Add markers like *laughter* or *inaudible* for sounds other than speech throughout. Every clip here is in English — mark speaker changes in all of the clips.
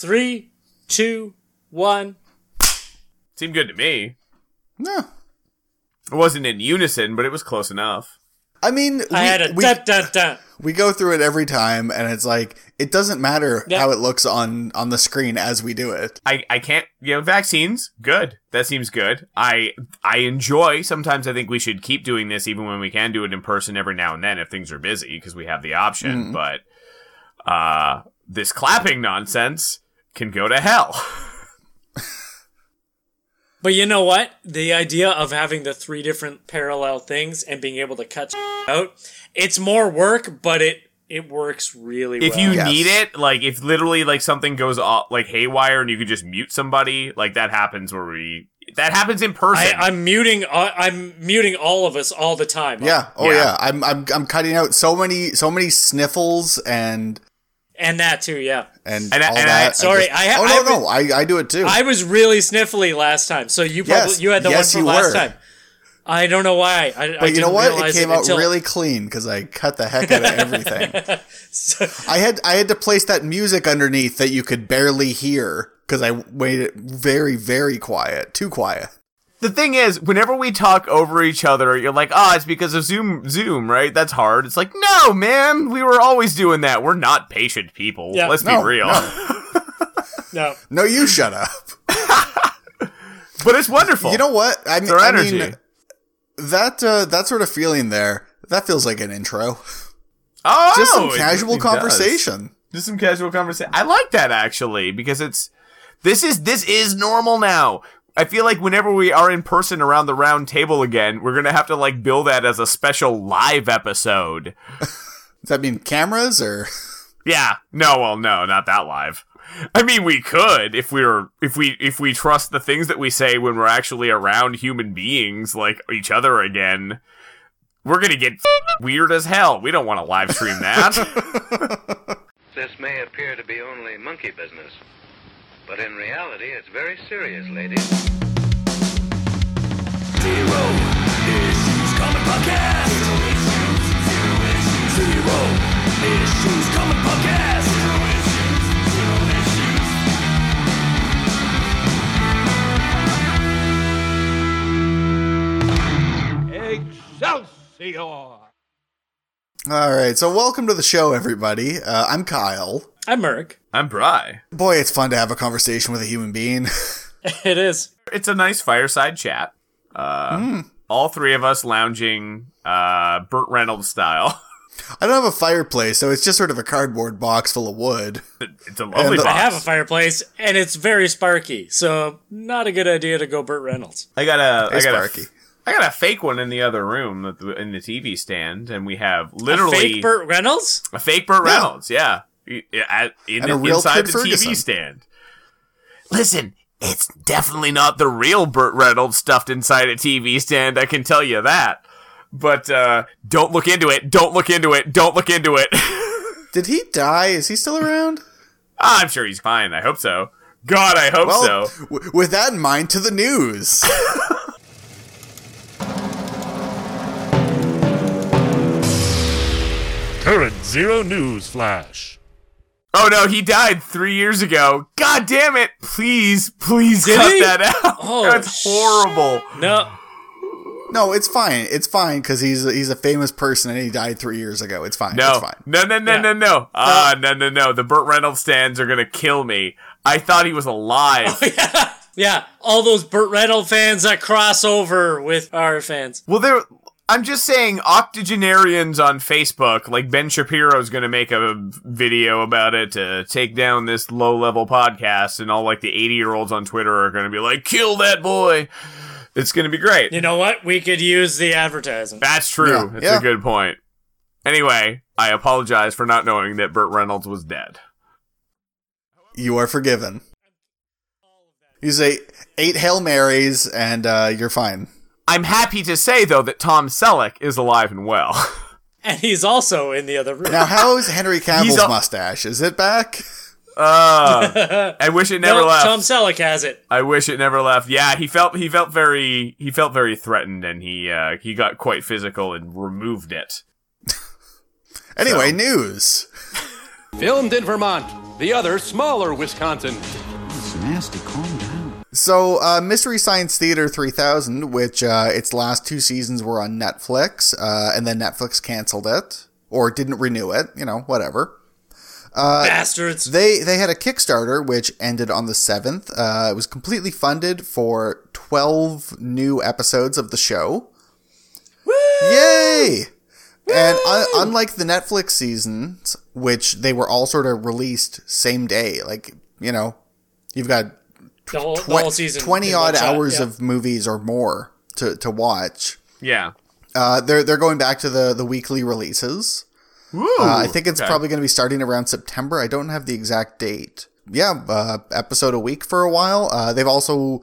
Speaker 1: Three, two, one.
Speaker 2: Seemed good to me.
Speaker 3: No.
Speaker 2: It wasn't in unison, but it was close enough.
Speaker 3: I mean, we,
Speaker 1: I had a
Speaker 3: we,
Speaker 1: dun dun dun.
Speaker 3: we go through it every time, and it's like it doesn't matter
Speaker 1: Yeah.
Speaker 3: how it looks on on the screen as we do it.
Speaker 2: I, I can't you know vaccines good that seems good I I enjoy sometimes I think we should keep doing this even when we can do it in person every now and then if things are busy because we have the option but uh this clapping nonsense can go to hell
Speaker 1: But you know what? The idea of having the three different parallel things and being able to cut out, it's more work, but it it works really
Speaker 2: if
Speaker 1: well.
Speaker 2: you
Speaker 3: Yes.
Speaker 2: need it like if literally like something goes off like haywire and you could just mute somebody like that happens where we that happens in person
Speaker 1: I, I'm muting. uh, I'm muting all of us all the time.
Speaker 3: Yeah. Oh
Speaker 2: Yeah.
Speaker 3: yeah. I'm I'm I'm cutting out so many so many sniffles and
Speaker 1: and that too. Yeah,
Speaker 3: and,
Speaker 2: And I-
Speaker 3: all
Speaker 2: and I-
Speaker 3: that.
Speaker 1: sorry,
Speaker 3: just-
Speaker 1: I ha-
Speaker 3: oh
Speaker 1: I
Speaker 3: no no I I do it too.
Speaker 1: I was really sniffly last time, so you probably
Speaker 3: Yes,
Speaker 1: you had the
Speaker 3: yes,
Speaker 1: one from last
Speaker 3: were.
Speaker 1: time. I don't know why. I, I
Speaker 3: but you know
Speaker 1: didn't
Speaker 3: what? It
Speaker 1: realize
Speaker 3: came out
Speaker 1: until-
Speaker 3: really clean because I cut the heck out of everything. *laughs* I had I had to place that music underneath that you could barely hear because I made it very very quiet, too quiet.
Speaker 2: The thing is, whenever we talk over each other, you're like, "Ah, it's because of Zoom. Zoom, right? That's hard." It's like, no, man, we were always doing that. We're not patient people.
Speaker 1: Yeah.
Speaker 2: Let's
Speaker 3: No,
Speaker 2: be real. *laughs*
Speaker 1: no.
Speaker 3: No, you shut up. *laughs*
Speaker 2: but it's wonderful.
Speaker 3: You know what? I mean,
Speaker 2: Their
Speaker 3: I
Speaker 2: energy.
Speaker 3: mean that uh, that sort of feeling there. That feels like an intro.
Speaker 2: oh,
Speaker 3: Just some casual
Speaker 2: it does.
Speaker 3: conversation.
Speaker 2: Just some casual conversation. I like that actually because it's this is this is normal now. I feel like whenever we are in person around the round table again, we're gonna have to like bill that as a special live episode. *laughs*
Speaker 3: Does that mean cameras or?
Speaker 2: Yeah. No, well, no, not that live. I mean, we could if we were if we if we trust the things that we say when we're actually around human beings like each other again. We're gonna get *laughs* weird as hell. We don't want to live stream that. *laughs*
Speaker 4: This may appear to be only monkey business, but in reality, it's very serious, ladies.
Speaker 5: Zero issues comic podcast. Zero issues comic podcast. Zero issues, zero issues.
Speaker 6: Excelsior!
Speaker 3: All right, so welcome to the show, everybody. Uh, I'm Kyle.
Speaker 1: I'm Merc.
Speaker 2: I'm Bry.
Speaker 3: Boy, it's fun to have a conversation with a human being. *laughs*
Speaker 1: It is.
Speaker 2: It's a nice fireside chat. Uh, All three of us lounging, uh, Burt Reynolds style. *laughs*
Speaker 3: I don't have a fireplace, so it's just sort of a cardboard box full of wood.
Speaker 2: It's a lovely
Speaker 3: the-
Speaker 2: box.
Speaker 1: I have a fireplace, and it's very sparky, so not a good idea to go Burt Reynolds.
Speaker 2: I got a. I
Speaker 3: Hey,
Speaker 2: got
Speaker 3: Sparky.
Speaker 2: a. I got a fake one in the other room, in the TV stand, and we have literally A
Speaker 1: fake Burt Reynolds?
Speaker 2: A fake Burt Reynolds, yeah. Yeah, at- in
Speaker 3: And
Speaker 2: the,
Speaker 3: a real
Speaker 2: inside
Speaker 3: Kid
Speaker 2: the
Speaker 3: Ferguson.
Speaker 2: TV stand. Listen, it's definitely not the real Burt Reynolds stuffed inside a TV stand, I can tell you that. But uh, don't look into it. Don't look into it. Don't look into it. *laughs*
Speaker 3: Did he die? Is he still around?
Speaker 2: I'm sure he's fine. I hope so. God, I hope
Speaker 3: Well,
Speaker 2: so.
Speaker 3: w- with that in mind, to the news. *laughs*
Speaker 6: Current Zero News Flash.
Speaker 2: Oh no, he died three years ago. God damn it! Please, please
Speaker 1: Did
Speaker 2: cut
Speaker 1: he?
Speaker 2: that out. *laughs*
Speaker 1: Oh,
Speaker 2: That's horrible.
Speaker 1: No.
Speaker 3: no, it's fine. It's fine because he's a, he's a famous person and he died three years ago. It's fine.
Speaker 2: No,
Speaker 3: It's fine.
Speaker 2: no, no, no,
Speaker 1: Yeah.
Speaker 2: no, no. Ah, no, no, no. The Burt Reynolds stands are gonna kill me. I thought he was alive. *laughs*
Speaker 1: Yeah, all those Burt Reynolds fans that cross over with our fans.
Speaker 2: well, there. I'm just saying, octogenarians on Facebook, like Ben Shapiro's gonna make a video about it to take down this low-level podcast, and all like the 80 year olds on Twitter are gonna be like, "Kill that boy." It's gonna be great.
Speaker 1: You know what? We could use the advertising.
Speaker 2: That's true.
Speaker 3: Yeah,
Speaker 2: That's
Speaker 3: yeah.
Speaker 2: a good point. Anyway, I apologize for not knowing that Burt Reynolds was dead.
Speaker 3: You are forgiven. You say eight Hail Marys and uh, you're fine.
Speaker 2: I'm happy to say though that Tom Selleck is alive and well. *laughs*
Speaker 1: And he's also in the other room.
Speaker 3: Now, how is Henry Cavill's
Speaker 2: a-
Speaker 3: mustache? Is it back?
Speaker 2: Uh, I wish it never *laughs*
Speaker 1: No,
Speaker 2: left.
Speaker 1: Tom Selleck has it.
Speaker 2: I wish it never left. Yeah, he felt he felt very he felt very threatened, and he uh, he got quite physical and removed it. *laughs*
Speaker 3: Anyway,
Speaker 2: So-
Speaker 3: news.
Speaker 7: Filmed in Vermont, The other, smaller Wisconsin.
Speaker 5: It's nasty. Calm down.
Speaker 3: So, uh, Mystery Science Theater 3000, which uh, its last two seasons were on Netflix, uh, and then Netflix canceled it or didn't renew it. You know, whatever.
Speaker 1: Bastards.
Speaker 3: They they had a Kickstarter which ended on the seventh. Uh, it was completely funded for twelve new episodes of the show. Woo! Yay! And un- unlike the Netflix seasons, which they were all sort of released same day, like you know, you've got
Speaker 1: the whole, the whole season.
Speaker 3: twenty odd
Speaker 1: shot,
Speaker 3: hours
Speaker 1: yeah.
Speaker 3: of movies or more to to watch.
Speaker 2: Yeah.
Speaker 3: Uh, they're they're going back to the the weekly releases.
Speaker 2: Woo,
Speaker 3: Uh, I think it's
Speaker 2: okay.
Speaker 3: probably going to be starting around September. I don't have the exact date. Yeah, uh, episode a week for a while. Uh, they've also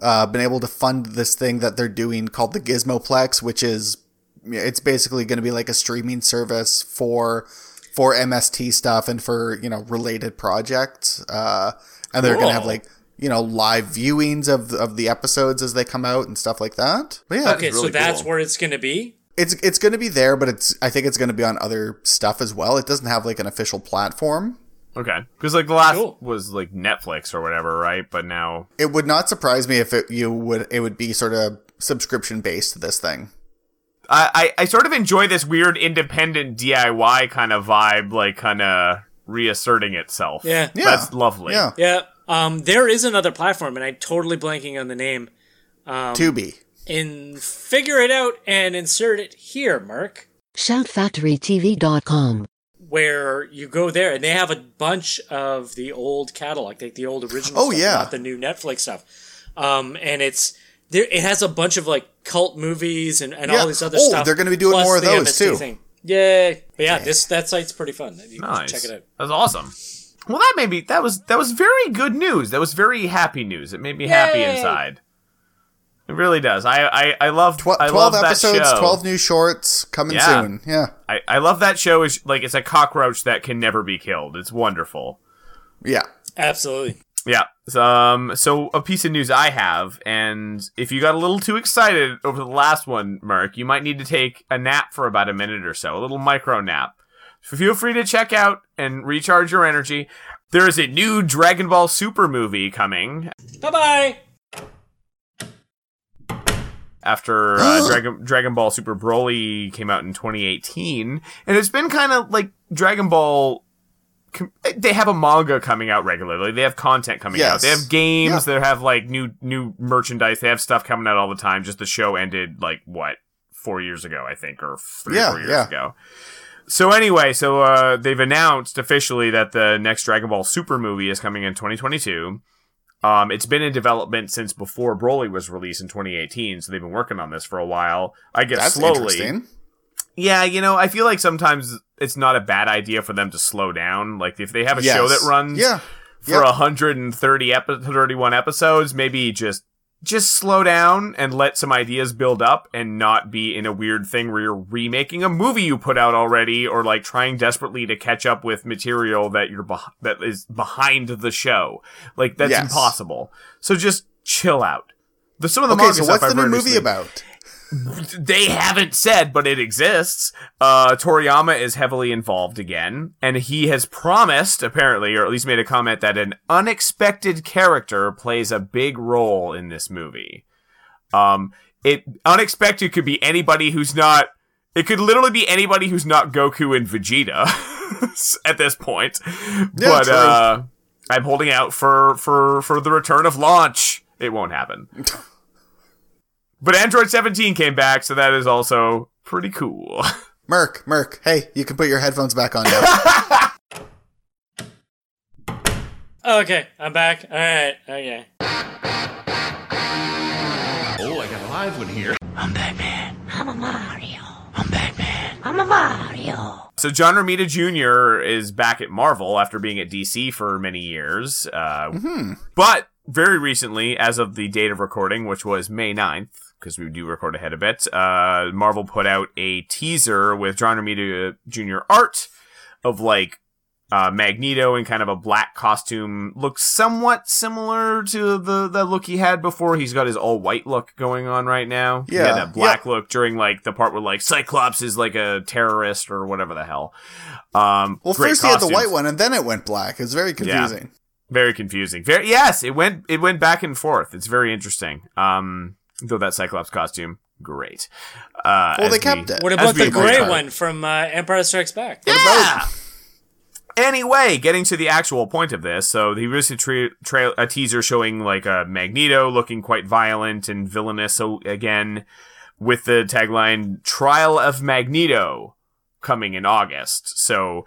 Speaker 3: uh, been able to fund this thing that they're doing called the Gizmoplex, which is it's basically going to be like a streaming service for for MST stuff and for you know related projects. Uh, and they're going to have like you know live viewings of of the episodes as they come out and stuff like that. But yeah,
Speaker 1: Okay, so that's
Speaker 2: cool.
Speaker 1: where it's going to be.
Speaker 3: it's it's going to be there, but it's I think it's going to be on other stuff as well. It doesn't have like an official platform.
Speaker 2: Okay. Because like the last
Speaker 1: Cool.
Speaker 2: was like Netflix or whatever, right? But now
Speaker 3: It would not surprise me if it you would it would be sort of subscription based. To this thing,
Speaker 2: I, I I sort of enjoy this weird independent DIY kind of vibe, like kind of reasserting itself.
Speaker 1: Yeah.
Speaker 3: Yeah.
Speaker 2: That's lovely.
Speaker 3: yeah,
Speaker 1: Yeah. Um, there is another platform, and I'm totally blanking on the name. Um,
Speaker 3: Tubi.
Speaker 1: In figure it out and insert it here, Mark.
Speaker 8: ShoutFactoryTV.com.
Speaker 1: Where you go there, and they have a bunch of the old catalog, like the old original.
Speaker 3: Oh,
Speaker 1: stuff,
Speaker 3: yeah.
Speaker 1: not the new Netflix stuff. Um, and it's there. It has a bunch of like cult movies and, and
Speaker 3: Yeah.
Speaker 1: all this other
Speaker 3: Oh,
Speaker 1: stuff.
Speaker 3: they're gonna be doing more of
Speaker 1: the
Speaker 3: those,
Speaker 1: MST
Speaker 3: too.
Speaker 1: Thing. Yay! But yeah, this that site's pretty fun. You can
Speaker 2: Nice.
Speaker 1: Check it out.
Speaker 2: That's awesome. Well, that made me. That was that was very good news. That was very happy news. It made me happy inside. It really does. I I, I love
Speaker 3: Tw-
Speaker 2: I
Speaker 3: Twelve
Speaker 2: love that
Speaker 3: episodes,
Speaker 2: show.
Speaker 3: twelve new shorts coming
Speaker 2: Yeah.
Speaker 3: soon. Yeah,
Speaker 2: I, I love that show. Is like it's a cockroach that can never be killed. It's wonderful.
Speaker 3: yeah.
Speaker 1: Absolutely.
Speaker 2: Yeah. Um. So a piece of news I have, and if you got a little too excited over the last one, Merc, you might need to take a nap for about a minute or so, a little micro nap. Feel free to check out and recharge your energy. There is a new Dragon Ball Super movie coming
Speaker 1: Bye bye.
Speaker 2: after uh, *gasps* Dragon Dragon Ball Super Broly came out in 2018, and it's been kind of like Dragon Ball. They have a manga coming out regularly. They have content coming out. They have games.
Speaker 3: Yeah.
Speaker 2: They have like new new merchandise. They have stuff coming out all the time. Just the show ended like what four years ago, I think, or three
Speaker 3: Yeah,
Speaker 2: or four years
Speaker 3: yeah.
Speaker 2: ago. So anyway, so uh, they've announced officially that the next Dragon Ball Super movie is coming in 2022. Um, it's been in development since before Broly was released in 2018, so they've been working on this for a while. I guess
Speaker 3: That's
Speaker 2: slowly.
Speaker 3: interesting.
Speaker 2: Yeah, you know, I feel like sometimes it's not a bad idea for them to slow down. Like if they have a
Speaker 3: Yes.
Speaker 2: show that runs
Speaker 3: Yeah,
Speaker 2: for
Speaker 3: Yep.
Speaker 2: 130 epi- 31 episodes, maybe just just slow down and let some ideas build up and not be in a weird thing where you're remaking a movie you put out already or like trying desperately to catch up with material that you're beh- that is behind the show. Like that's
Speaker 3: Yes.
Speaker 2: impossible. So just chill out. The some of the
Speaker 3: Okay,
Speaker 2: manga
Speaker 3: so what's the new movie about? *laughs*
Speaker 2: they haven't said, but it exists. Uh, Toriyama is heavily involved again, and he has promised, apparently, or at least made a comment that an unexpected character plays a big role in this movie. Um, it unexpected could be anybody who's not. It could literally be anybody who's not Goku and Vegeta *laughs* at this point. but
Speaker 3: true.
Speaker 2: uh, I'm holding out for for for the return of Launch. It won't happen. *laughs* But Android 17 came back, so that is also pretty cool. *laughs*
Speaker 3: Merc, Merc. Hey, you can put your headphones back on now. *laughs*
Speaker 1: Okay, I'm back. All right. Okay.
Speaker 5: Oh, I got a live one here. I'm Batman. I'm a Mario. I'm Batman. I'm a Mario.
Speaker 2: So John Romita Jr. is back at Marvel after being at DC for many years. Uh, But very recently, as of the date of recording, which was May 9th, because we do record ahead a bit, uh, Marvel put out a teaser with John Romita Jr. art of like uh, Magneto in kind of a black costume looks somewhat similar to the, the look he had before. He's got his all white look going on right now. he
Speaker 3: Yeah,
Speaker 2: had that black look during like the part where like Cyclops is like a terrorist or whatever the hell. Um,
Speaker 3: Well, first he had the white one, and then it went black. It's very confusing.
Speaker 2: Very confusing. Very yes, it went it went back and forth. It's very interesting. Um, though that Cyclops costume, great. Uh,
Speaker 3: Well,
Speaker 2: as
Speaker 3: they
Speaker 2: we-
Speaker 3: kept it.
Speaker 1: What about the
Speaker 2: point
Speaker 1: gray
Speaker 2: out.
Speaker 1: one from uh, Empire Strikes Back?
Speaker 2: Yeah. Anyway, getting to the actual point of this, so he released a, tra- tra- a teaser showing like a Magneto looking quite violent and villainous. So again, with the tagline "Trial of Magneto" coming in August. So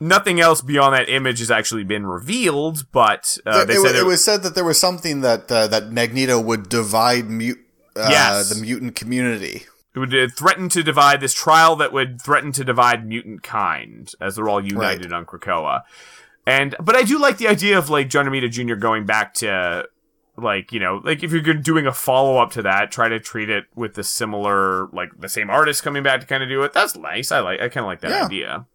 Speaker 2: nothing else beyond that image has actually been revealed, but uh,
Speaker 3: it,
Speaker 2: they
Speaker 3: it,
Speaker 2: said
Speaker 3: it was said that there was something that uh, that Magneto would divide mute, uh,
Speaker 2: Yes.
Speaker 3: the mutant community.
Speaker 2: It would uh, threaten to divide this trial that would threaten to divide mutant kind as they're all united on Krakoa. And but I do like the idea of like John Romita Jr. going back to like you know like if you're doing a follow up to that, try to treat it with the similar like the same artist coming back to kind of do it. That's nice. I like I kind of like that
Speaker 3: Yeah.
Speaker 2: idea.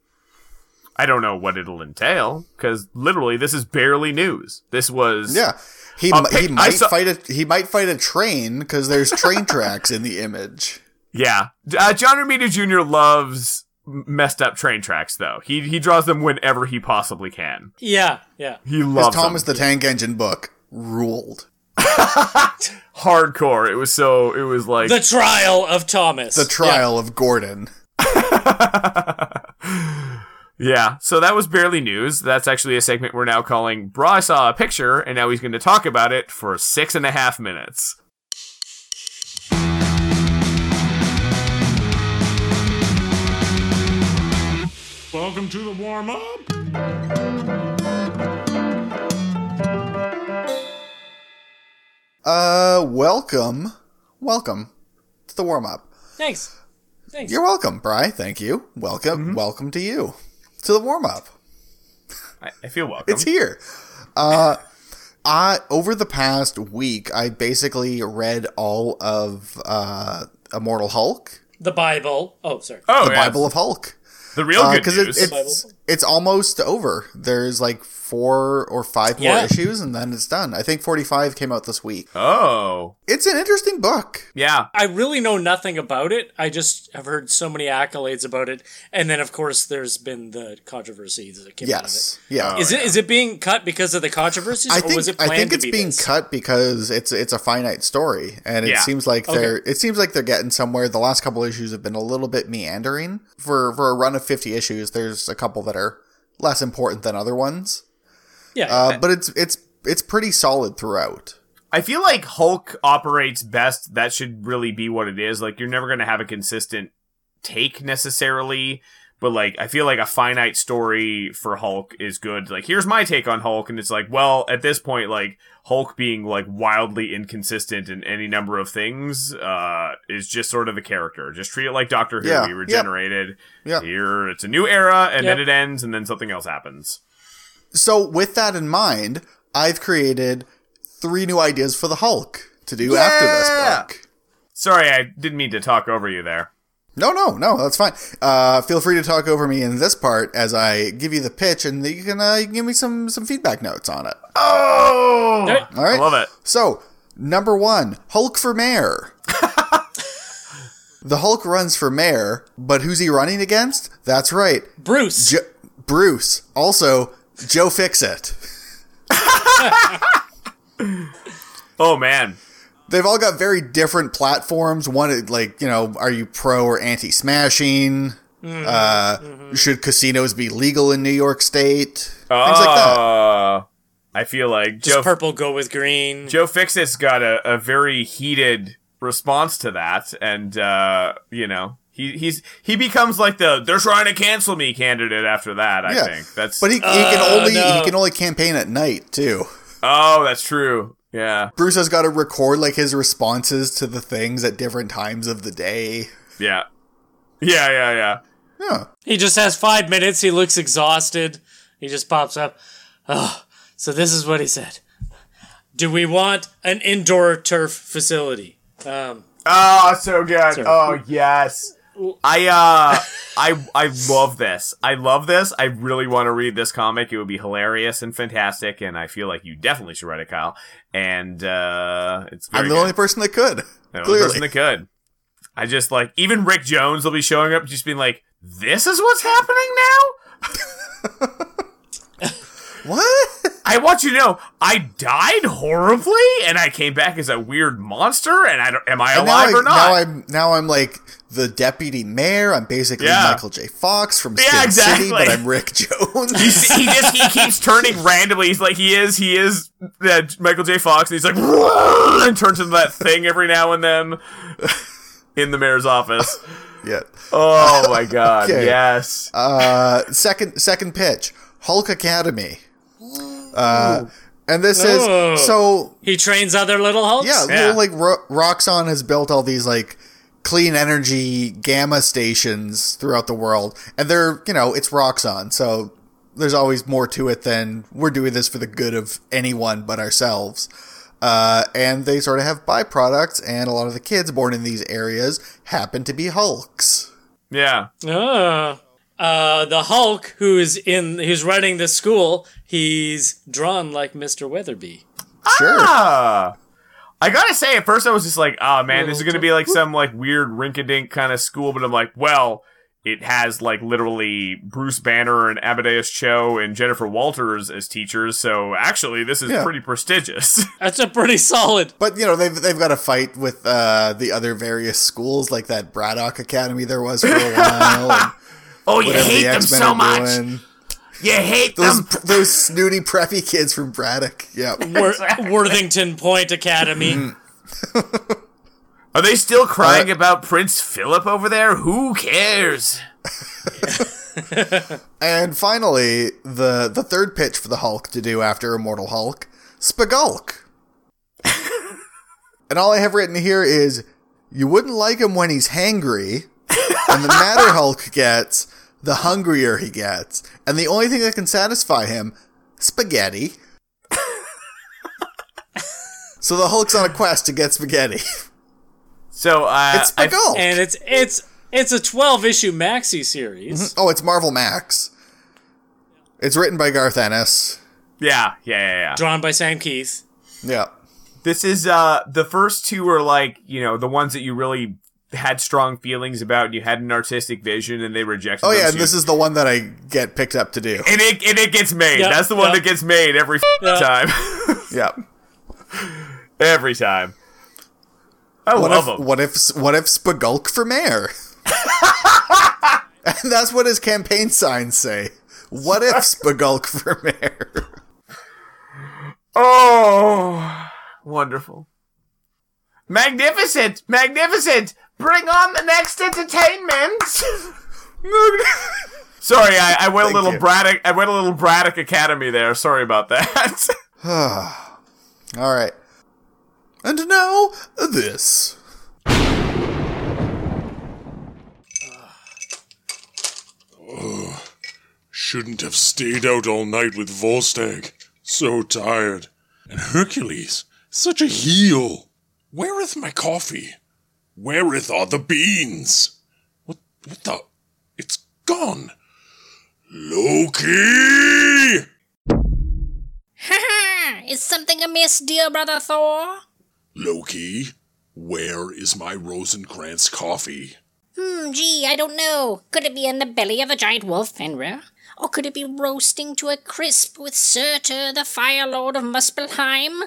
Speaker 2: I don't know what it'll entail because literally this is barely news. This was
Speaker 3: Yeah, he
Speaker 2: I'll
Speaker 3: mi-
Speaker 2: pick-
Speaker 3: he might
Speaker 2: saw-
Speaker 3: fight a he might fight a train because there's train tracks in the image.
Speaker 2: Yeah, uh, John Romita Jr. loves messed up train tracks, though. He he draws them whenever he possibly can.
Speaker 1: Yeah, yeah.
Speaker 2: He
Speaker 3: His
Speaker 2: loves
Speaker 3: Thomas
Speaker 2: them.
Speaker 3: the Tank Engine book ruled. *laughs*
Speaker 2: hardcore. It was so. It was like
Speaker 1: The trial of Thomas.
Speaker 3: The trial of Gordon. *laughs*
Speaker 2: yeah. So that was barely news. That's actually a segment we're now calling "Bra I saw a picture," and now he's going to talk about it for six and a half minutes.
Speaker 6: Welcome to the warm up.
Speaker 3: Uh, welcome, welcome to the warm up.
Speaker 1: Thanks. Thanks.
Speaker 3: You're welcome, Bry. Thank you. Welcome,
Speaker 2: Mm-hmm.
Speaker 3: welcome to you to the warm up.
Speaker 2: I, I feel welcome.
Speaker 3: It's here. Uh, I over the past week, I basically read all of uh, Immortal Hulk,
Speaker 1: the Bible. Oh, sorry.
Speaker 2: oh,
Speaker 3: the
Speaker 2: yeah.
Speaker 3: Bible of Hulk,
Speaker 2: the real good
Speaker 3: because
Speaker 2: news.
Speaker 3: it, it's it's almost over. There's like four or five more
Speaker 1: Yeah.
Speaker 3: issues, and then it's done. I think 45 came out this week.
Speaker 2: oh,
Speaker 3: It's an interesting book.
Speaker 2: yeah.
Speaker 1: I really know nothing about it. I just have heard so many accolades about it, and then of course there's been the controversies that came
Speaker 3: Yes,
Speaker 2: Oh,
Speaker 3: yeah.
Speaker 1: out of it. Oh, is it is it being cut because of the controversies,
Speaker 3: I
Speaker 1: or
Speaker 3: think
Speaker 1: was it
Speaker 3: I
Speaker 1: planned
Speaker 3: think
Speaker 1: to
Speaker 3: it's
Speaker 1: be
Speaker 3: being
Speaker 1: this?
Speaker 3: cut because it's it's a finite story, and it
Speaker 2: Yeah.
Speaker 3: seems like
Speaker 1: Okay.
Speaker 3: they're it seems like they're getting somewhere. The last couple issues have been a little bit meandering for for a run of fifty issues. There's a couple that are less important than other ones,
Speaker 1: Yeah,
Speaker 3: uh, but it's it's it's pretty solid throughout.
Speaker 2: I feel like Hulk operates best. That should really be what it is. Like you're never going to have a consistent take necessarily, but like I feel like a finite story for Hulk is good. Like here's my take on Hulk, and it's like, well, at this point, like Hulk being like wildly inconsistent in any number of things uh, is just sort of the character. Just treat it like Doctor Who.
Speaker 3: Yeah,
Speaker 2: He regenerated.
Speaker 3: Yeah.
Speaker 2: Here it's a new era, and then it ends, and then something else happens.
Speaker 3: So with that in mind, I've created three new ideas for the Hulk to do after this book.
Speaker 2: Sorry, I didn't mean to talk over you there.
Speaker 3: No, no, no, that's fine. Uh, feel free to talk over me in this part as I give you the pitch, and you can, uh, you can give me some some feedback notes on it.
Speaker 2: Oh,
Speaker 1: Alright.
Speaker 3: All right,
Speaker 2: I love it.
Speaker 3: So, number one, Hulk for mayor. *laughs* the Hulk runs for mayor, but who's he running against? That's right,
Speaker 1: Bruce.
Speaker 3: jo- Bruce. Also, Joe Fixit. *laughs*
Speaker 2: Oh man.
Speaker 3: They've all got very different platforms. One, like, you know, are you pro or anti smashing? Uh, Should casinos be legal in New York State? Things like that.
Speaker 2: Uh, I feel like
Speaker 1: Does
Speaker 2: Joe
Speaker 1: purple go with green?
Speaker 2: Joe Fixit's got a, a very heated response to that, and uh, you know he he's he becomes like the they're trying to cancel me candidate after that. I
Speaker 3: Yeah.
Speaker 2: think that's
Speaker 3: But he, he can only
Speaker 1: no.
Speaker 3: he can only campaign at night too.
Speaker 2: oh that's true. Yeah,
Speaker 3: Bruce has got to record like his responses to the things at different times of the day.
Speaker 2: yeah, yeah, yeah, yeah.
Speaker 3: Yeah.
Speaker 1: He just has five minutes. He looks exhausted. He just pops up. Oh, so this is what he said. Do we want an indoor turf facility? Um,
Speaker 2: Oh, so good.
Speaker 1: Sorry.
Speaker 2: Oh yes. I uh I I love this. I love this. I really want to read this comic. It would be hilarious and fantastic, and I feel like you definitely should write it, Kyle. And uh it's very
Speaker 3: I'm the
Speaker 2: good.
Speaker 3: only person that could.
Speaker 2: The only
Speaker 3: Clearly.
Speaker 2: person that could. I just like even Rick Jones will be showing up, just being like, "This is what's happening now." *laughs*
Speaker 3: What?
Speaker 2: I want you to know, I died horribly, and I came back as a weird monster. And I don't, am I
Speaker 3: And
Speaker 2: alive
Speaker 3: I,
Speaker 2: or not?
Speaker 3: now I'm now I'm like the deputy mayor. I'm basically
Speaker 2: Yeah.
Speaker 3: Michael J. Fox from
Speaker 2: Yeah,
Speaker 3: Spin
Speaker 2: exactly.
Speaker 3: City, but I'm Rick Jones.
Speaker 2: He's, he just he keeps turning randomly. He's like he is he is uh, Michael J. Fox, and he's like and turns into that thing every now and then in the mayor's office. *laughs*
Speaker 3: yeah.
Speaker 2: Oh *laughs* my god!
Speaker 3: Okay.
Speaker 2: Yes.
Speaker 3: Uh, second second pitch, Hulk Academy. Uh, and this is
Speaker 1: Oh.
Speaker 3: so
Speaker 1: He trains other little Hulks.
Speaker 3: yeah,
Speaker 2: Yeah.
Speaker 3: well, like Ro- Roxxon has built all these like clean energy gamma stations throughout the world, and they're you know it's Roxxon, so there's always more to it than we're doing this for the good of anyone but ourselves. Uh, and they sort of have byproducts, and a lot of the kids born in these areas happen to be Hulks.
Speaker 2: Yeah.
Speaker 1: Ah. Uh, the Hulk who's in who's running the school, he's drawn like Mr. Weatherbee.
Speaker 3: Sure.
Speaker 2: Ah. I gotta say, at first I was just like, "Oh man, this is gonna be like some like weird rink-a-dink kind of school," but I'm like, "Well, it has like literally Bruce Banner and Amadeus Cho and Jennifer Walters as teachers, so actually this is
Speaker 3: Yeah.
Speaker 2: pretty prestigious." *laughs*
Speaker 1: That's a pretty solid.
Speaker 3: But you know they've they've got to fight with uh, the other various schools, like that Braddock Academy there was for a while. and *laughs*
Speaker 2: oh, you
Speaker 3: whatever
Speaker 2: hate
Speaker 3: the
Speaker 2: them
Speaker 3: X-Men
Speaker 2: so
Speaker 3: are
Speaker 2: much.
Speaker 3: doing.
Speaker 2: You hate
Speaker 3: Those
Speaker 2: them.
Speaker 3: those snooty preppy kids from Braddock. Yeah. *laughs*
Speaker 1: Wor- Worthington Point Academy.
Speaker 3: Mm.
Speaker 2: Are they still crying
Speaker 3: Uh,
Speaker 2: about Prince Philip over there? Who cares? *laughs* *laughs*
Speaker 3: And finally, the the third pitch for the Hulk to do after Immortal Hulk, Spagulk. and all I have written here is you wouldn't like him when he's hangry, and the Matter Hulk gets, the hungrier he gets. And the only thing that can satisfy him, spaghetti. *laughs* so the Hulk's on a quest to get spaghetti.
Speaker 2: So uh,
Speaker 3: It's
Speaker 2: I-
Speaker 3: Spagulk.
Speaker 1: And it's it's it's a 12 issue maxi series.
Speaker 3: oh, it's Marvel Max. It's written by Garth Ennis.
Speaker 2: yeah, yeah, yeah, yeah.
Speaker 1: Drawn by Sam Kieth.
Speaker 3: Yeah.
Speaker 2: This is uh the first two are like, you know, the ones that you really had strong feelings about and you had an artistic vision and they rejected
Speaker 3: Oh yeah, and
Speaker 2: you-
Speaker 3: this is the one that I get picked up to do.
Speaker 2: and it and it gets made.
Speaker 1: Yeah,
Speaker 2: That's the one
Speaker 1: yeah.
Speaker 2: that gets made every f-
Speaker 1: Yeah.
Speaker 2: time. *laughs*
Speaker 3: Yeah.
Speaker 2: every time. I
Speaker 3: What
Speaker 2: love
Speaker 3: if
Speaker 2: them.
Speaker 3: what if what if Spagulk for mayor? *laughs* and that's what his campaign signs say. What if *laughs* Spagulk for mayor?
Speaker 2: Oh, wonderful. Magnificent, magnificent. Bring on the next entertainment. *laughs* Sorry, I, I went
Speaker 3: Thank
Speaker 2: a little
Speaker 3: you.
Speaker 2: Braddock. I went a little Braddock Academy there. Sorry about that. *laughs* *sighs*
Speaker 3: All right. And now this.
Speaker 6: Shouldn't have stayed out all night with Volstagg. So tired. And Hercules, such a heel. Where is my coffee? Whereth are the beans? What, what the? It's gone. Loki!
Speaker 8: Ha! Is something amiss, dear brother Thor?
Speaker 6: Loki, where is my Rosencrantz coffee?
Speaker 8: Hmm, gee, I don't know. Could it be in the belly of a giant wolf, Fenrir? Or could it be roasting to a crisp with Surtur, the Fire Lord of Muspelheim?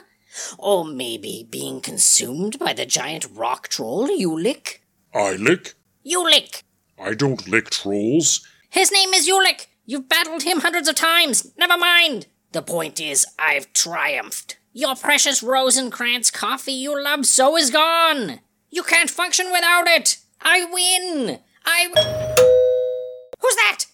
Speaker 8: Or maybe being consumed by the giant rock troll, Ulick?
Speaker 6: I lick?
Speaker 8: Ulick!
Speaker 6: I don't lick trolls.
Speaker 8: His name is Ulick! You've battled him hundreds of times! Never mind! The point is, I've triumphed. Your precious Rosencrantz coffee you love so is gone! You can't function without it! I win! I. Who's that?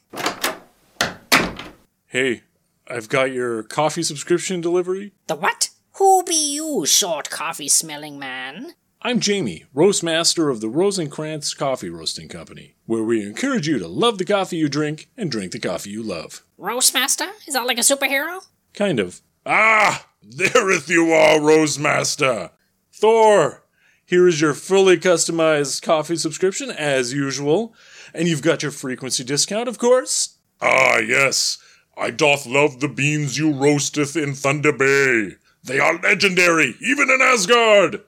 Speaker 6: Hey, I've got your coffee subscription delivery.
Speaker 8: The what? Who be you, short coffee smelling man?
Speaker 6: I'm Jamie, roast master of the Rosencrantz Coffee Roasting Company, where we encourage you to love the coffee you drink and drink the coffee you love.
Speaker 8: Roastmaster? Is that like a superhero?
Speaker 6: Kind of. Ah! Thereth you are, Rosemaster! Thor! Here is your fully customized coffee subscription, as usual. And you've got your frequency discount, of course. Ah, yes. I doth love the beans you roasteth in Thunder Bay. They are legendary, even in Asgard.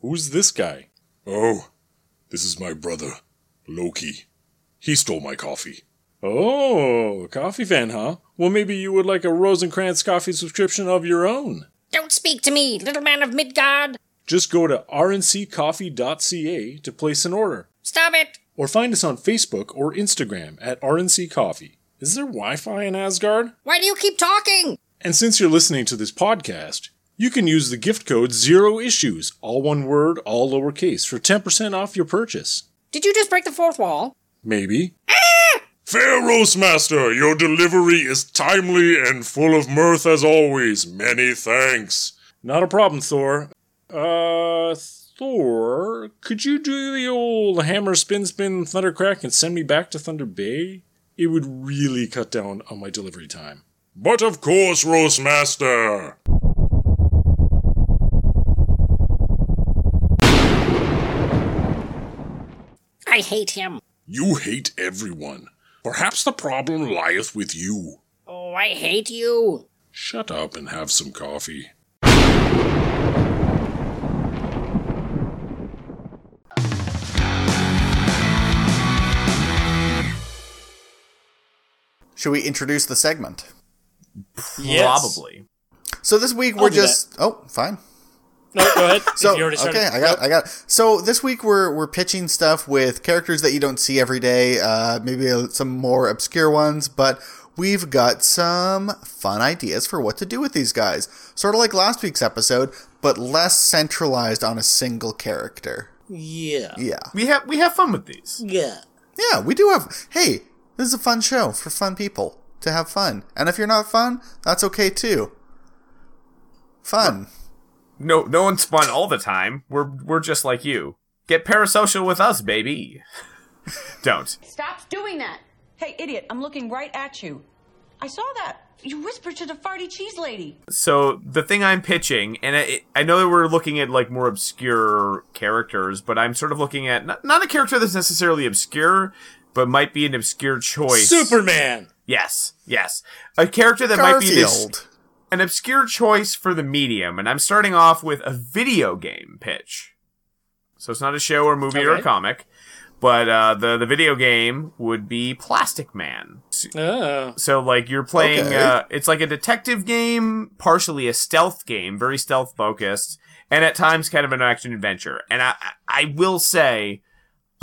Speaker 6: Who's this guy? Oh, this is my brother, Loki. He stole my coffee. Oh, coffee fan, huh? Well, maybe you would like a Rosencrantz coffee subscription of your own.
Speaker 8: Don't speak to me, little man of Midgard.
Speaker 6: Just go to rnccoffee.ca to place an order.
Speaker 8: Stop it.
Speaker 6: Or find us on Facebook or Instagram at RNC Coffee. Is there Wi Fi in Asgard?
Speaker 8: Why do you keep talking?
Speaker 6: And since you're listening to this podcast, you can use the gift code Zero Issues, all one word, all lowercase, for 10% off your purchase.
Speaker 8: Did you just break the fourth wall?
Speaker 6: Maybe. Fair Roastmaster, your delivery is timely and full of mirth as always. Many thanks. Not a problem, Thor. Uh, Thor, could you do the old hammer spin spin thundercrack and send me back to Thunder Bay? It would really cut down on my delivery time. But of course, Roastmaster.
Speaker 8: I hate him.
Speaker 6: You hate everyone. Perhaps the problem lieth with you.
Speaker 8: Oh, I hate you.
Speaker 6: Shut up and have some coffee.
Speaker 3: Should we introduce the segment?
Speaker 1: Yes.
Speaker 2: Probably.
Speaker 3: So this week
Speaker 1: I'll
Speaker 3: we're
Speaker 1: do
Speaker 3: just oh fine.
Speaker 1: No, go ahead. *laughs*
Speaker 3: So
Speaker 1: If started-
Speaker 3: okay, I got I got. So this week we're we're pitching stuff with characters that you don't see every day. Uh, maybe uh, some more obscure ones, but we've got some fun ideas for what to do with these guys. Sort of like last week's episode, but less centralized on a single character.
Speaker 1: Yeah.
Speaker 3: Yeah,
Speaker 2: We have we have fun with these.
Speaker 1: Yeah.
Speaker 3: yeah, we do have. Hey, this is a fun show for fun people to have fun, and if you're not fun, that's okay too. Fun.
Speaker 2: No, no one's fun all the time. We're we're just like you. Get parasocial with us, baby. *laughs* Don't.
Speaker 9: Stop doing that. Hey, idiot, I'm looking right at you. I saw that. You whispered to the farty cheese lady.
Speaker 2: So the thing I'm pitching, and I, I know that we're looking at like more obscure characters, but I'm sort of looking at not, not a character that's necessarily obscure, but might be an obscure choice.
Speaker 1: Superman.
Speaker 2: Yes, yes, a character that might be this, an obscure choice for the medium, and I'm starting off with a video game pitch. So it's not a show or movie or a comic, but uh, the the video game would be Plastic Man.
Speaker 1: Oh.
Speaker 2: So like you're playing,
Speaker 3: Okay.
Speaker 2: uh, it's like a detective game, partially a stealth game, very stealth focused, and at times kind of an action adventure. And I, I will say,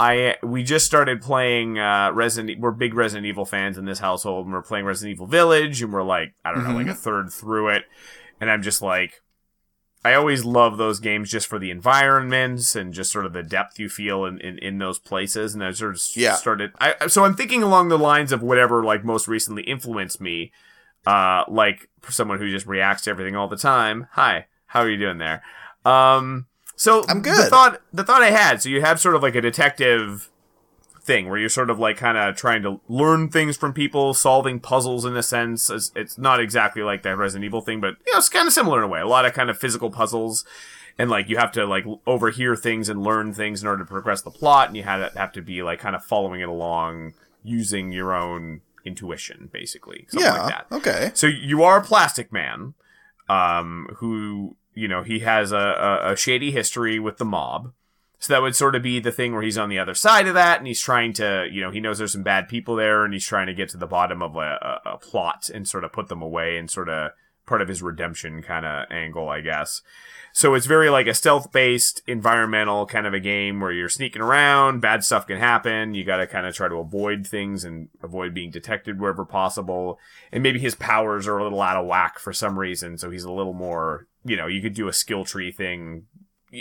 Speaker 2: I we just started playing uh, Resident. We're big Resident Evil fans in this household, and we're playing Resident Evil Village, and we're like, I don't know, like a third through it, and I'm just like. I always love those games just for the environments and just sort of the depth you feel in, in, in those places. And I sort of
Speaker 3: Yeah.
Speaker 2: started. I, so I'm thinking along the lines of whatever like most recently influenced me, uh, like for someone who just reacts to everything all the time. Hi, how are you doing there? Um, so
Speaker 3: I'm
Speaker 2: The
Speaker 3: good.
Speaker 2: thought the thought I had. So you have sort of like a detective thing where you're sort of like kind of trying to learn things from people, solving puzzles in a sense. It's, it's not exactly like that Resident Evil thing, but you know, it's kind of similar in a way. A lot of kind of physical puzzles. And like you have to like overhear things and learn things in order to progress the plot, and you have to, have to be like kind of following it along using your own intuition, basically. Something
Speaker 3: yeah.
Speaker 2: like that.
Speaker 3: Okay.
Speaker 2: So you are a plastic man, um, who you know he has a, a, a shady history with the mob. So that would sort of be the thing where he's on the other side of that, and he's trying to, you know, he knows there's some bad people there, and he's trying to get to the bottom of a, a, a plot and sort of put them away, and sort of part of his redemption kind of angle, I guess. So it's very like a stealth based environmental kind of a game where you're sneaking around, bad stuff can happen, you got to kind of try to avoid things and avoid being detected wherever possible. And maybe his powers are a little out of whack for some reason, so he's a little more, you know, you could do a skill tree thing.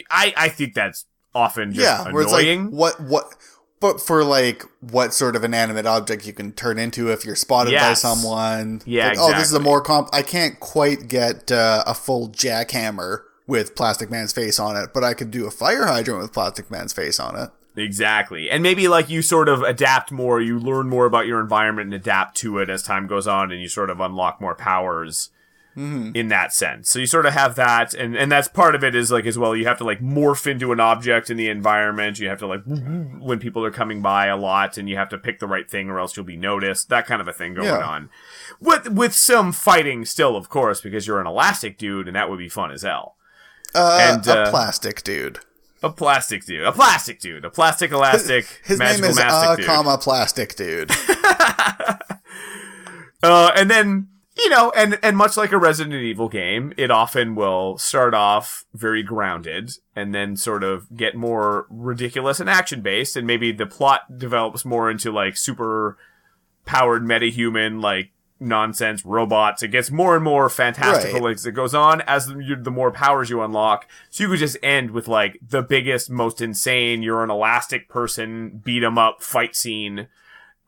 Speaker 2: I I think that's often just
Speaker 3: yeah, where it's like
Speaker 2: annoying.
Speaker 3: what what but for like what sort of inanimate object you can turn into if you're spotted by someone.
Speaker 2: Yeah,
Speaker 3: Like, Oh, this is a more comp. I can't quite get uh, a full jackhammer with Plastic Man's face on it, but I could do a fire hydrant with Plastic Man's face on it.
Speaker 2: Exactly. And maybe like you sort of adapt more, you learn more about your environment and adapt to it as time goes on and you sort of unlock more powers in that sense. So you sort of have that, and and that's part of it is like as well. You have to like morph into an object in the environment. You have to like *laughs* when people are coming by a lot, and you have to pick the right thing, or else you'll be noticed. That kind of a thing going
Speaker 3: Yeah.
Speaker 2: on. With with some fighting still, of course, because you're an elastic dude, and that would be fun as hell.
Speaker 3: Uh,
Speaker 2: And,
Speaker 3: a
Speaker 2: uh,
Speaker 3: plastic dude.
Speaker 2: A plastic dude, a plastic dude, a plastic elastic *laughs*
Speaker 3: His name is uh,
Speaker 2: dude.
Speaker 3: comma plastic dude. *laughs*
Speaker 2: Uh, and then you know, and and much like a Resident Evil game, it often will start off very grounded and then sort of get more ridiculous and action based, and maybe the plot develops more into like super powered metahuman like nonsense robots. It gets more and more fantastical
Speaker 3: Right.
Speaker 2: as it goes on as the, you, the more powers you unlock. So you could just end with like the biggest, most insane. You're an elastic person, beat 'em up fight scene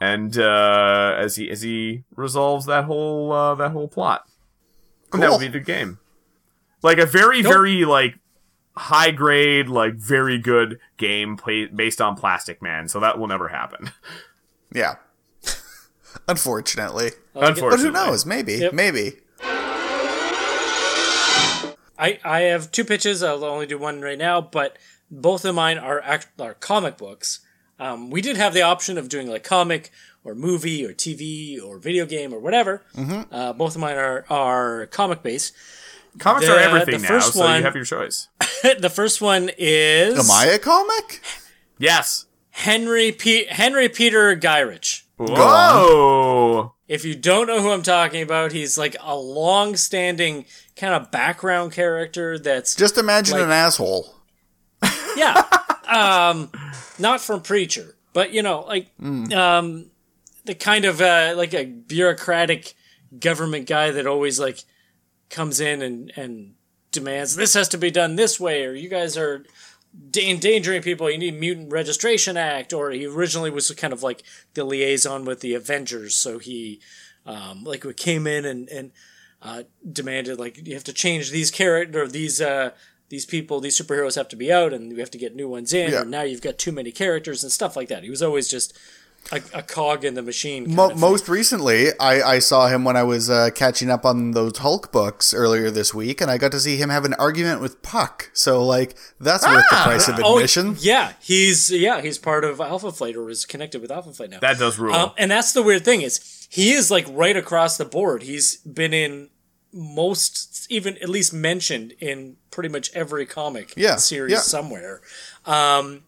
Speaker 2: and uh, as he as he resolves that whole uh, that whole plot, and that would be the game. Like a very
Speaker 1: Nope.
Speaker 2: very like high grade, like very good game play- based on Plastic Man. So that will never happen. *laughs*
Speaker 3: Yeah. *laughs* Unfortunately. But
Speaker 2: Unfortunately, but
Speaker 3: who knows? Maybe.
Speaker 1: Yep.
Speaker 3: Maybe.
Speaker 1: I, I have two pitches. I'll only do one right now, but both of mine are act, are comic books. Um, we did have the option of doing like comic or movie or TV or video game or whatever.
Speaker 2: Mm-hmm.
Speaker 1: Uh, both of mine are are comic based.
Speaker 2: Comics
Speaker 1: The-
Speaker 2: are everything
Speaker 1: the
Speaker 2: now,
Speaker 1: first
Speaker 2: so
Speaker 1: one-
Speaker 2: you have your choice. *laughs*
Speaker 1: the first one is
Speaker 3: Am I a comic?
Speaker 2: Yes.
Speaker 1: Henry P- Henry Peter Gyrich.
Speaker 2: Whoa.
Speaker 1: If you don't know who I'm talking about, he's like a long-standing kind of background character that's
Speaker 3: Just imagine
Speaker 1: Like-
Speaker 3: an asshole.
Speaker 1: yeah um not from preacher but you know like um the kind of uh like a bureaucratic government guy that always like comes in and and demands this has to be done this way or you guys are da- endangering people you need mutant registration act or he originally was kind of like the liaison with the avengers so he um like came in and and uh, demanded like you have to change these character these uh these people these superheroes have to be out and we have to get new ones in
Speaker 3: Yeah.
Speaker 1: or now you've got too many characters and stuff like that he was always just a, a cog in the machine
Speaker 3: Mo- most recently, I, I saw him when I was uh, catching up on those Hulk books earlier this week, and I got to see him have an argument with Puck. So, like, that's worth the price of
Speaker 1: Oh,
Speaker 3: admission.
Speaker 1: yeah, he's yeah, he's part of Alpha Flight or is connected with Alpha Flight now.
Speaker 2: That does rule.
Speaker 1: Um, and that's the weird thing is he is like right across the board. He's been in most, even at least mentioned in pretty much every comic
Speaker 3: Yeah,
Speaker 1: series
Speaker 3: yeah.
Speaker 1: somewhere. Um,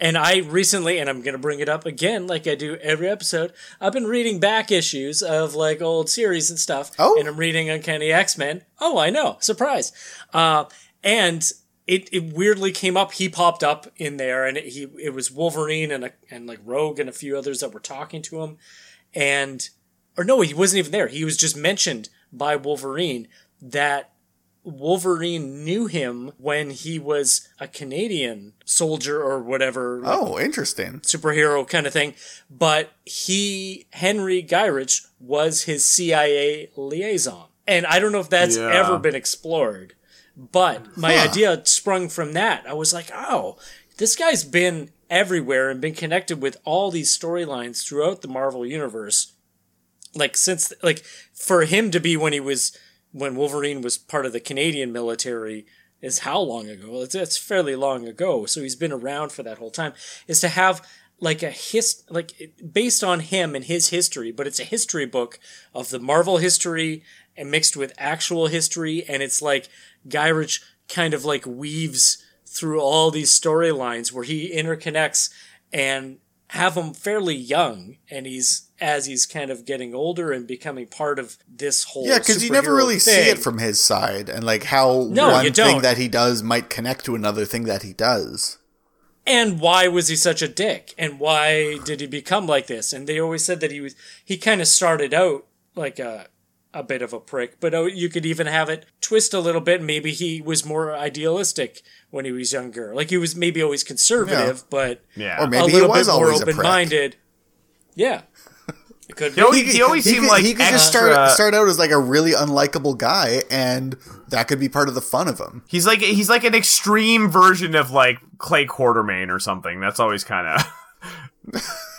Speaker 1: and I recently, and I'm going to bring it up again, like I do every episode. I've been reading back issues of like old series and stuff.
Speaker 3: Oh.
Speaker 1: and I'm reading Uncanny X Men. Oh, I know, surprise. Uh, and it, it weirdly came up. He popped up in there, and it, he it was Wolverine and a, and like Rogue and a few others that were talking to him, and or no, he wasn't even there. He was just mentioned by Wolverine that Wolverine knew him when he was a Canadian soldier or whatever like,
Speaker 3: Oh, interesting.
Speaker 1: superhero kind of thing. But he, Henry Gyrich, was his CIA liaison. And I don't know if that's
Speaker 2: Yeah.
Speaker 1: ever been explored. But my idea sprung from that. I was like, oh, this guy's been everywhere and been connected with all these storylines throughout the Marvel universe. Like since like for him to be when he was when Wolverine was part of the Canadian military is how long ago? It's, it's fairly long ago. So he's been around for that whole time. Is to have like a his like based on him and his history, but it's a history book of the Marvel history and mixed with actual history, and it's like Gyrich kind of like weaves through all these storylines where he interconnects and have him fairly young, and he's as he's kind of getting older and becoming part of this whole
Speaker 3: Yeah, because you never really see it from his side, and like how
Speaker 1: No,
Speaker 3: one thing that he does might connect to another thing that he does.
Speaker 1: and why was he such a dick? And why did he become like this? And they always said that he was he kind of started out like a a bit of a prick but oh, you could even have it twist a little bit maybe he was more idealistic when he was younger like he was maybe always conservative but
Speaker 2: yeah.
Speaker 3: Or
Speaker 1: a
Speaker 3: maybe he was
Speaker 1: bit more
Speaker 3: always a prick.
Speaker 1: open-minded yeah it could *laughs* be.
Speaker 2: He always, he always
Speaker 3: he
Speaker 2: seemed
Speaker 3: could,
Speaker 2: like
Speaker 3: he could just start start out as like a really unlikable guy, and that could be part of the fun of him.
Speaker 2: He's like he's like an extreme version of like Clay Quartermain or something. That's always kind of *laughs*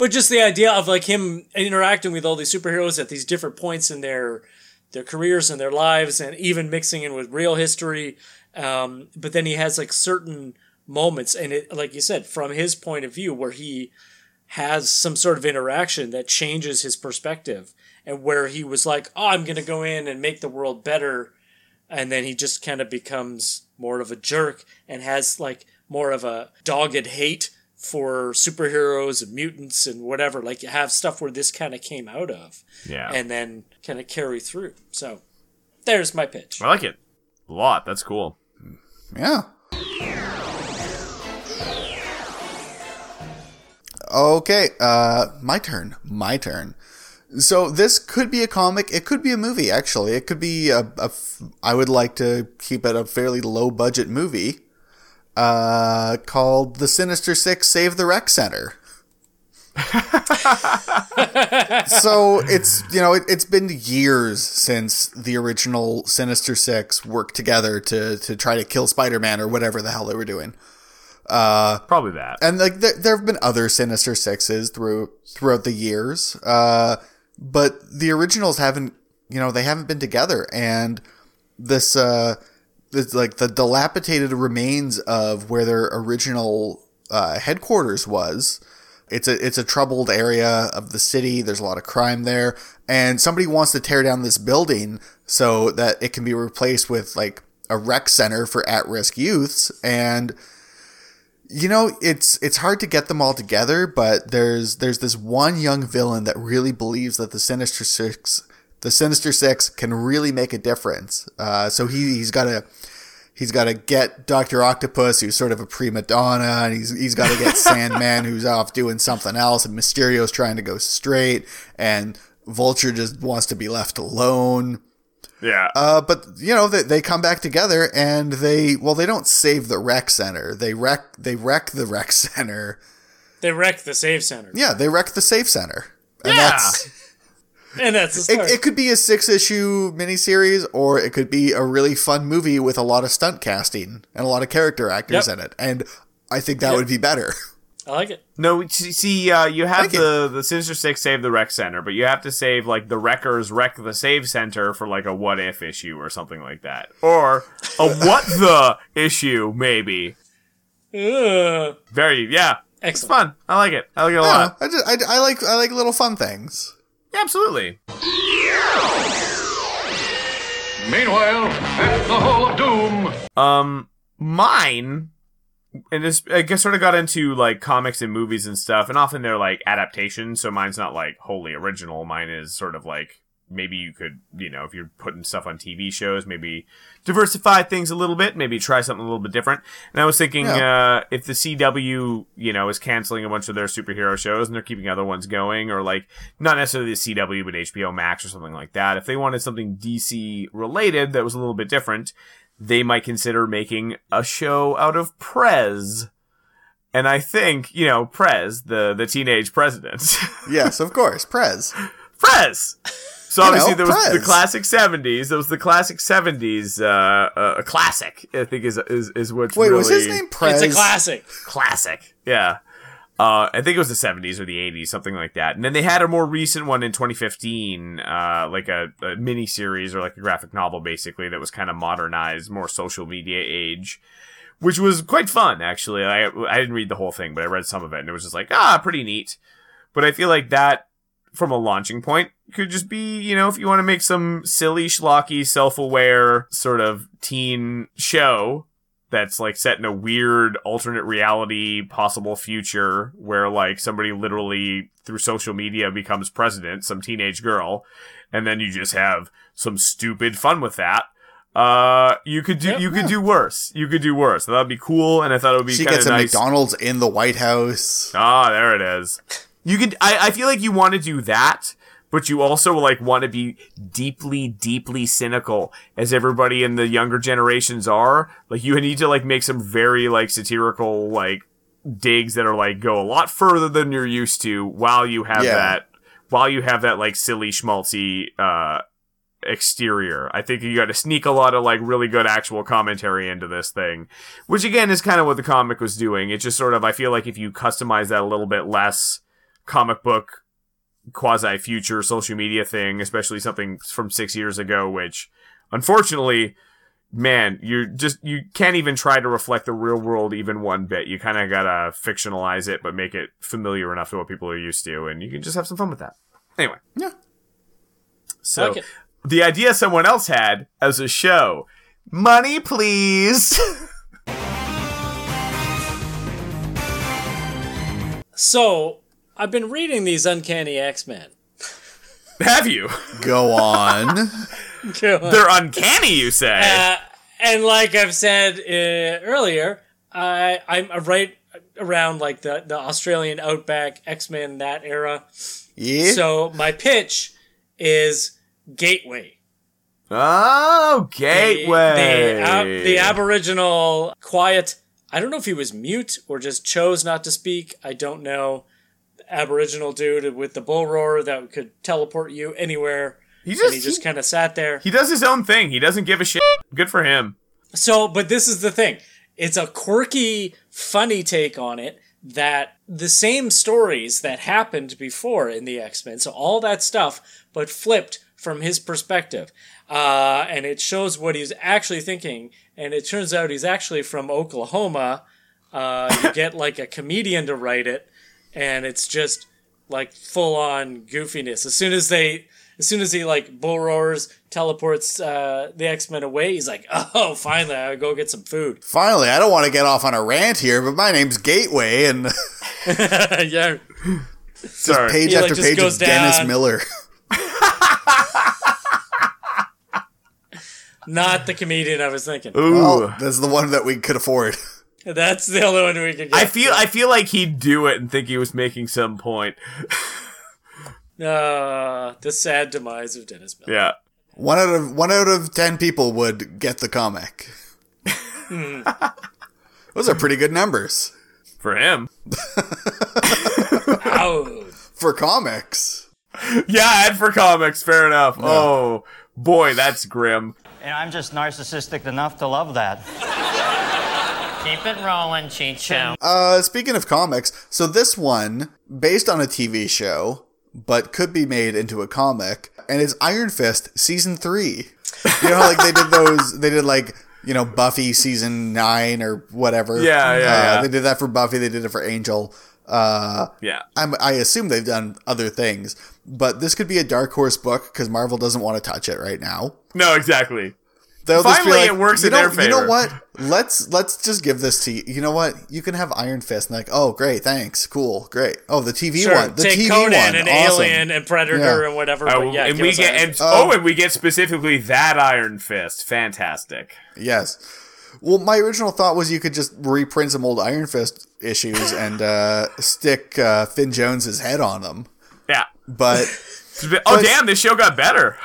Speaker 1: But just the idea of like him interacting with all these superheroes at these different points in their their careers and their lives, and even mixing in with real history. Um, but then he has like certain moments, and it, like you said, from his point of view, where he has some sort of interaction that changes his perspective, and where he was like, "Oh, I'm gonna go in and make the world better," and then he just kind of becomes more of a jerk and has like more of a dogged hate for superheroes and mutants and whatever. Like you have stuff where this kind of came out of,
Speaker 2: Yeah.
Speaker 1: and then kind of carry through. So there's my pitch.
Speaker 2: I like it a lot. That's cool.
Speaker 3: Yeah. Okay, uh, my turn. My turn. So this could be a comic. It could be a movie. Actually, it could be a. a f- I would like to keep it a fairly low budget movie, uh, called The Sinister Six: Save the Rec Center. *laughs* so it's you know it, it's been years since the original Sinister Six worked together to to try to kill Spider Man or whatever the hell they were doing. Uh,
Speaker 2: Probably that.
Speaker 3: and like there, there have been other Sinister Sixes through throughout the years, uh, but the originals haven't you know they haven't been together, and this uh, this like the dilapidated remains of where their original uh, headquarters was. It's a it's a troubled area of the city. There's a lot of crime there, and somebody wants to tear down this building so that it can be replaced with like a rec center for at risk youths. And you know, it's it's hard to get them all together, but there's there's this one young villain that really believes that the Sinister Six, the Sinister Six, can really make a difference. Uh, so he he's got to he's got to get Doctor Octopus, who's sort of a prima donna, and he's he's got to get *laughs* Sandman, who's off doing something else, and Mysterio's trying to go straight, and Vulture just wants to be left alone.
Speaker 2: Yeah.
Speaker 3: Uh, but you know they, they come back together and they well they don't save the rec center they wreck they wreck the rec *laughs* center
Speaker 1: They wreck the save center,
Speaker 3: yeah they wreck the safe center and
Speaker 2: Yeah.
Speaker 3: that's *laughs*
Speaker 1: and that's the
Speaker 3: it, it could be a six issue miniseries or it could be a really fun movie with a lot of stunt casting and a lot of character actors
Speaker 1: Yep.
Speaker 3: in it and I think that
Speaker 1: Yep.
Speaker 3: would be better
Speaker 1: I like it.
Speaker 2: No, see, see, uh, you have
Speaker 3: Thank you.
Speaker 2: the the Sinister Six save the rec center, but you have to save like the wreckers wreck the save center for like a what if issue or something like that, or a *laughs* what the issue maybe.
Speaker 1: Ugh.
Speaker 2: Very yeah, it's fun. I like it. I like it a lot.
Speaker 3: don't I, just, I, I like I like little fun things
Speaker 2: Yeah, absolutely.
Speaker 7: Meanwhile, at the Hall of Doom.
Speaker 2: Um, mine, and this I guess sort of got into like comics and movies and stuff, and often they're like adaptations. So mine's not like wholly original. Mine is sort of like maybe you could, you know, if you're putting stuff on TV shows, maybe diversify things a little bit, maybe try something a little bit different. And I was thinking, uh, if the CW, you know, is canceling a bunch of their superhero shows and they're keeping other ones going, or like not necessarily the CW, but HBO Max or something like that, if they wanted something DC related that was a little bit different, they might consider making a show out of Prez. And I think, you know, Prez, the, the teenage president. *laughs*
Speaker 3: yes of course Prez
Speaker 2: Prez! So
Speaker 3: You
Speaker 2: obviously
Speaker 3: know,
Speaker 2: there was the classic 70s. There was the classic 70s, uh, uh, a classic, I think is, is, is what's
Speaker 3: wait
Speaker 2: really
Speaker 3: was his name Prez
Speaker 1: It's a classic.
Speaker 2: classic. Yeah. Uh, I think it was the 70s or the 80s, something like that. And then they had a more recent one in 2015, uh, like a, a mini series or like a graphic novel, basically, that was kind of modernized, more social media age, which was quite fun, actually. I, I didn't read the whole thing, but I read some of it and it was just like, ah, pretty neat. But I feel like that, from a launching point, could just be, you know, if you want to make some silly, schlocky, self-aware sort of teen show, that's like set in a weird alternate reality possible future where like somebody literally through social media becomes president some teenage girl and then you just have some stupid fun with that uh you could do
Speaker 1: Yep.
Speaker 2: you could do worse. You could do worse. That'd be cool and i thought it would be
Speaker 3: she gets a
Speaker 2: nice.
Speaker 3: McDonald's in the White House.
Speaker 2: Ah there it is you could I, I feel like you want to do that but you also like want to be deeply deeply cynical as everybody in the younger generations are like you need to like make some very like satirical like digs that are like go a lot further than you're used to while you have
Speaker 3: Yeah.
Speaker 2: that while you have that like silly schmaltzy uh exterior. I think you got to sneak a lot of like really good actual commentary into this thing, which again is kind of what the comic was doing. It just sort of I feel like if you customize that a little bit less comic book quasi future social media thing, especially something from six years ago, which unfortunately, man, you just you can't even try to reflect the real world even one bit. You kind of gotta fictionalize it, but make it familiar enough to what people are used to, and you can just have some fun with that. Anyway,
Speaker 3: Yeah.
Speaker 2: so
Speaker 1: like
Speaker 2: the idea someone else had as a show, money please. *laughs*
Speaker 1: So I've been reading these Uncanny X Men.
Speaker 2: have you? *laughs*
Speaker 3: Go on.
Speaker 2: They're uncanny, you say?
Speaker 1: Uh, and like I've said uh, earlier, I I'm right around like the the Australian outback X Men that era.
Speaker 3: Yeah.
Speaker 1: So my pitch is Gateway.
Speaker 2: oh,
Speaker 1: The-
Speaker 2: gateway.
Speaker 1: The, ab- the Aboriginal quiet. I don't know if he was mute or just chose not to speak. I don't know. Aboriginal dude with the bull roar that could teleport you anywhere.
Speaker 2: he
Speaker 1: and
Speaker 2: just
Speaker 1: he just kind of sat there.
Speaker 2: he does his own thing. He doesn't give a shit. Good for him.
Speaker 1: So, but this is the thing. It's a quirky, funny take on it that the same stories that happened before in the X Men, so all that stuff, but flipped from his perspective. Uh, and it shows what he's actually thinking. And it turns out he's actually from Oklahoma. Uh, you *laughs* get like a comedian to write it, and it's just like full on goofiness. As soon as they, as soon as he like bull roars, teleports uh, the X Men away, he's like, *laughs* "Oh, finally, I go get some food."
Speaker 3: Finally, I don't want to get off on a rant here, but my name's Gateway, and *laughs* *laughs*
Speaker 1: yeah,
Speaker 2: Sorry.
Speaker 3: page
Speaker 1: He,
Speaker 3: after
Speaker 1: just
Speaker 3: page
Speaker 1: goes
Speaker 3: of Dennis. Miller.
Speaker 1: not the comedian I was thinking.
Speaker 2: Ooh.
Speaker 3: Well, that's the one that we could afford.
Speaker 1: That's the only one we could get.
Speaker 2: I feel I feel like he'd do it and think he was making some point. *laughs*
Speaker 1: uh, the sad demise of Dennis Miller.
Speaker 2: Yeah.
Speaker 3: One out of one out of ten people would get the comic.
Speaker 1: Hmm. *laughs*
Speaker 3: Those are pretty good numbers
Speaker 2: For him. *laughs*
Speaker 1: Ow.
Speaker 3: for comics.
Speaker 2: Yeah, and for comics, fair enough. Oh boy, that's grim.
Speaker 10: And I'm just narcissistic enough to love that.
Speaker 8: Keep it rolling, Cheech Show.
Speaker 3: Uh, speaking of comics, so this one based on a TV show, but could be made into a comic, and it's Iron Fist season three. You know, how, like they did *laughs* those. They did like you know Buffy season nine or whatever.
Speaker 2: Yeah, yeah,
Speaker 3: Uh,
Speaker 2: yeah.
Speaker 3: They did that for Buffy. They did it for Angel. Uh,
Speaker 2: Yeah.
Speaker 3: I'm, I assume they've done other things, but this could be a dark horse book because Marvel doesn't want to touch it right now.
Speaker 2: No, exactly.
Speaker 3: They'll just be
Speaker 2: Finally,
Speaker 3: like,
Speaker 2: it works
Speaker 3: you
Speaker 2: in
Speaker 3: know,
Speaker 2: their
Speaker 3: You know what? Let's let's just give this to you. You know what? You can have Iron Fist, and like, oh, great, thanks, cool, great. Oh, the TV
Speaker 1: Sure,
Speaker 3: one, the
Speaker 1: take
Speaker 3: TV
Speaker 1: Conan
Speaker 3: one,
Speaker 1: and
Speaker 3: awesome.
Speaker 1: Alien and Predator
Speaker 3: Yeah.
Speaker 1: and whatever.
Speaker 2: Oh,
Speaker 1: but yeah,
Speaker 2: and we get and
Speaker 1: Fist.
Speaker 2: oh, and we get specifically that Iron Fist. Fantastic.
Speaker 3: Yes. Well, my original thought was you could just reprint some old Iron Fist issues and uh, stick uh, Finn Jones's head on them.
Speaker 2: Yeah.
Speaker 3: But *laughs*
Speaker 2: Oh
Speaker 3: But-
Speaker 2: damn, this show got better.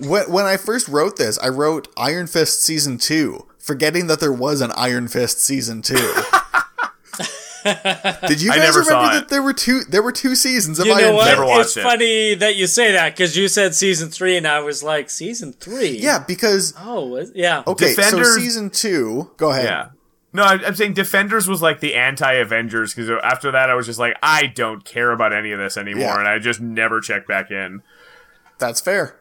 Speaker 3: When when I first wrote this, I wrote Iron Fist season two, forgetting that there was an Iron Fist season two. *laughs* Did you
Speaker 2: I
Speaker 3: guys
Speaker 2: never saw
Speaker 3: remember
Speaker 2: it.
Speaker 3: that there were two there were two seasons of
Speaker 1: You know
Speaker 3: Iron
Speaker 1: what?
Speaker 3: Fist?
Speaker 2: Never
Speaker 1: it's
Speaker 2: it.
Speaker 1: funny that you say that because you said season three, and I was like, season three.
Speaker 3: Yeah, because
Speaker 1: Oh, yeah.
Speaker 3: okay,
Speaker 2: Defenders-
Speaker 3: so season two. Go ahead.
Speaker 2: Yeah. No, I- I'm saying Defenders was like the anti-Avengers because after that I was just like, I don't care about any of this anymore,
Speaker 3: Yeah.
Speaker 2: and I just never checked back in.
Speaker 3: That's fair.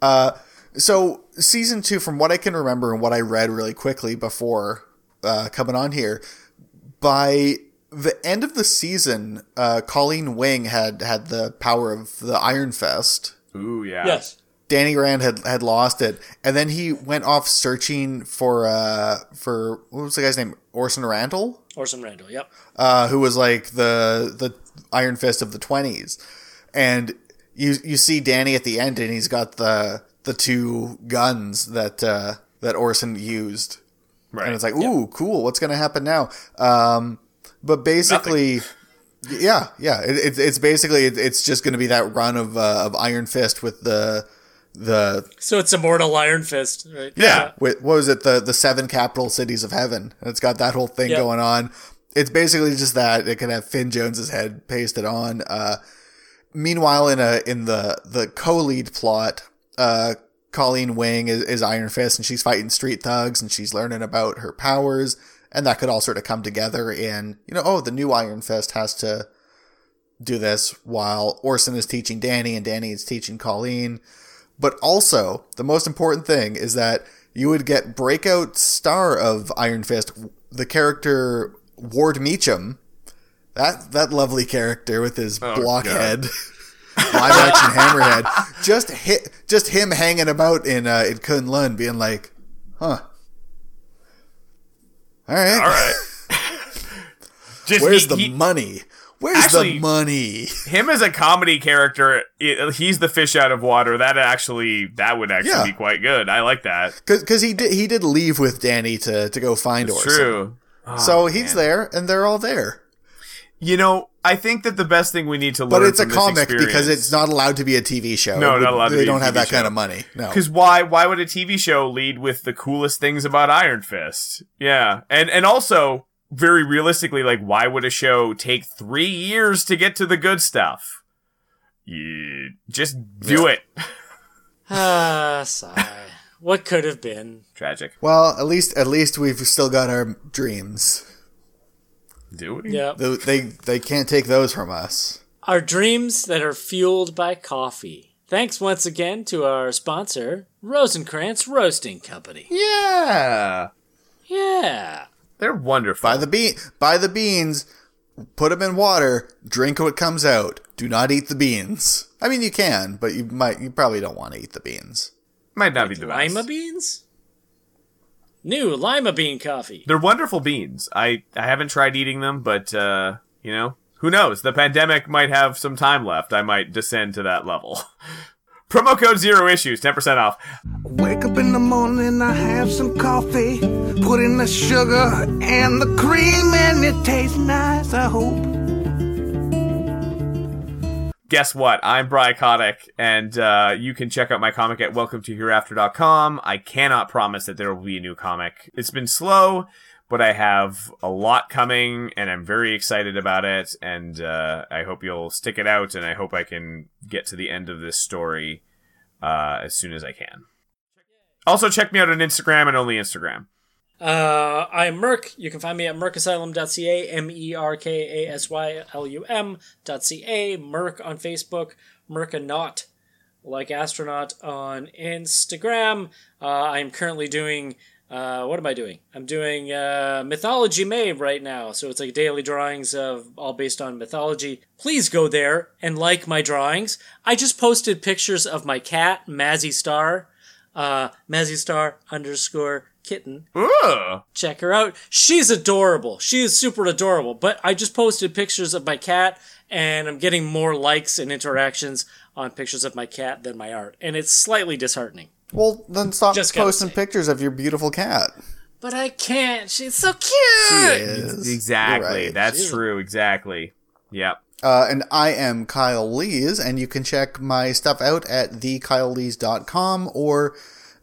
Speaker 3: Uh, so season two, from what I can remember and what I read really quickly before uh, coming on here, by the end of the season, uh, Colleen Wing had had the power of the Iron Fist.
Speaker 2: Ooh, yeah.
Speaker 1: Yes.
Speaker 3: Danny Rand had had lost it, and then he went off searching for uh for what was the guy's name? Orson Randall,
Speaker 1: Orson Randall. Yep.
Speaker 3: uh, who was like the the Iron Fist of the twenties, and you you see Danny at the end, and he's got the the two guns that uh, that Orson used,
Speaker 2: Right.
Speaker 3: and it's like, ooh, cool. What's gonna happen now? Um, but basically. Yeah, yeah. It, it's it's basically it, it's just going to be that run of uh, of Iron Fist with the the
Speaker 1: So it's Immortal Iron Fist, right?
Speaker 3: yeah. With, what was it? The the seven capital cities of heaven. And it's got that whole thing
Speaker 1: Yep.
Speaker 3: going on. It's basically just that it can have Finn Jones's head pasted on. Uh, meanwhile, in a in the the co-lead plot, uh, Colleen Wing is, is Iron Fist, and she's fighting street thugs, and she's learning about her powers, and that could all sort of come together. in you know, oh, the new Iron Fist has to do this while Orson is teaching Danny and Danny is teaching Colleen. But also, the most important thing is that you would get breakout star of Iron Fist, the character Ward Meachum. That that lovely character with his
Speaker 2: Oh,
Speaker 3: blockhead, *laughs* live action hammerhead. Just hit, just him hanging about in uh, in Kunlun, being like, "Huh, all right,
Speaker 2: All right. *laughs* Just
Speaker 3: Where's
Speaker 2: he-
Speaker 3: the
Speaker 2: he-
Speaker 3: money? Where's
Speaker 2: Actually-
Speaker 3: the money?"
Speaker 2: him as a comedy character? It, he's the fish out of water. That actually, that would actually
Speaker 3: Yeah.
Speaker 2: be quite good. I like that.
Speaker 3: Because he did he did leave with Danny to to go find Orson.
Speaker 2: true.
Speaker 3: so
Speaker 2: Oh,
Speaker 3: he's
Speaker 2: man.
Speaker 3: there, and they're all there.
Speaker 2: You know, I think that the best thing we need to learn.
Speaker 3: But it's a
Speaker 2: from this
Speaker 3: comic because it's not allowed to be a TV show.
Speaker 2: No, not
Speaker 3: would-
Speaker 2: allowed to
Speaker 3: They
Speaker 2: be
Speaker 3: don't have
Speaker 2: TV
Speaker 3: that kind of money. No,
Speaker 2: Because why? Why would a TV show lead with the coolest things about Iron Fist? Yeah, and and also very realistically, like, why would a show take three years to get to the good stuff? You just do it. *laughs* *sighs*
Speaker 1: Ah, sigh. What could have been?
Speaker 2: Tragic.
Speaker 3: well, at least at least we've still got our dreams.
Speaker 2: Do we?
Speaker 1: Yeah.
Speaker 3: Tho- They they can't take those from us.
Speaker 1: Our dreams that are fueled by coffee. Thanks once again to our sponsor, Rosencrantz Roasting Company.
Speaker 2: Yeah,
Speaker 1: Yeah.
Speaker 2: they're wonderful.
Speaker 3: Buy the bean, buy the beans, put them in water, drink what comes out. Do not eat the beans. I mean, you can, but you might you probably don't want to eat the beans.
Speaker 2: Might not be the best.
Speaker 1: Lima beans? New lima bean coffee.
Speaker 2: They're wonderful beans. I I haven't tried eating them, but uh, you know, who knows? The pandemic might have some time left. I might descend to that level. *laughs* Promo code zero issues, ten percent off.
Speaker 11: Wake up in the morning, and I have some coffee. Put in the sugar and the cream, and it tastes nice, I hope.
Speaker 2: Guess what? I'm Bry Kotick, and uh, you can check out my comic at welcometohereafter.com. I cannot promise that there will be a new comic. It's been slow, but I have a lot coming, and I'm very excited about it. And uh, I hope you'll stick it out, and I hope I can get to the end of this story uh, as soon as I can. Also, check me out on Instagram and only Instagram.
Speaker 1: Uh, I'm Merk. You can find me at mercasylum.ca, M E R K A S Y L U M.ca. Merk on Facebook, Mercanaut, like astronaut on Instagram. Uh, I'm currently doing, uh, what am I doing? I'm doing uh, Mythology May right now. So it's like daily drawings of all based on mythology. Please go there and like my drawings. I just posted pictures of my cat, Mazzy Star. Uh, Mazzy Star underscore kitten.
Speaker 2: Ooh.
Speaker 1: Check her out. She's adorable. She is super adorable. But I just posted pictures of my cat, and I'm getting more likes and interactions on pictures of my cat than my art, and it's slightly disheartening.
Speaker 3: Well, then stop
Speaker 1: Just
Speaker 3: posting pictures of your beautiful cat.
Speaker 1: But I can't. She's so cute.
Speaker 3: She is.
Speaker 2: Exactly.
Speaker 3: Right.
Speaker 2: That's
Speaker 1: She's a-
Speaker 2: true. Exactly. Yep.
Speaker 3: Uh, and I am Kyle Lees, and you can check my stuff out at thekylelees.com or